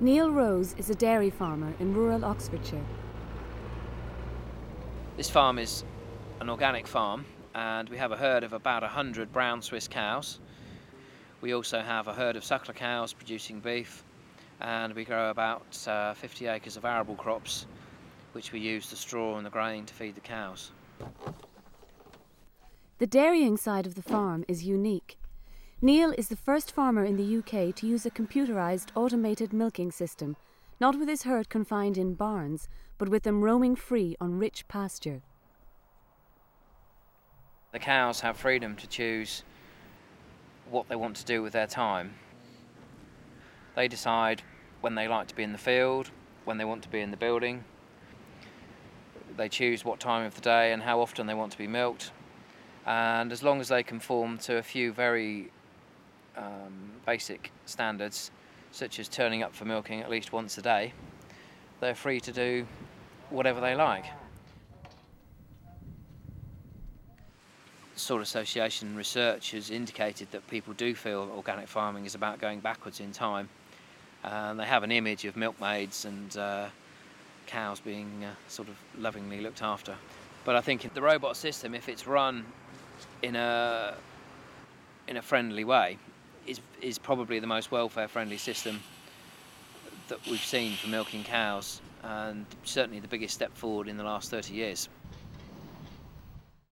Neil Rose is a dairy farmer in rural Oxfordshire. This farm is an organic farm and we have a herd of about 100 brown Swiss cows. We also have a herd of suckler cows producing beef and we grow about uh, 50 acres of arable crops which we use the straw and the grain to feed the cows. The dairying side of the farm is unique. Neil is the first farmer in the UK to use a computerised automated milking system, not with his herd confined in barns, but with them roaming free on rich pasture. The cows have freedom to choose what they want to do with their time. They decide when they like to be in the field, when they want to be in the building. They choose what time of the day and how often they want to be milked. And as long as they conform to a few very um, basic standards, such as turning up for milking at least once a day, they're free to do whatever they like. Soil Association research has indicated that people do feel organic farming is about going backwards in time. Uh, they have an image of milkmaids and uh, cows being uh, sort of lovingly looked after. But I think the robot system, if it's run in a in a friendly way, is is probably the most welfare friendly system that we've seen for milking cows, and certainly the biggest step forward in the last 30 years.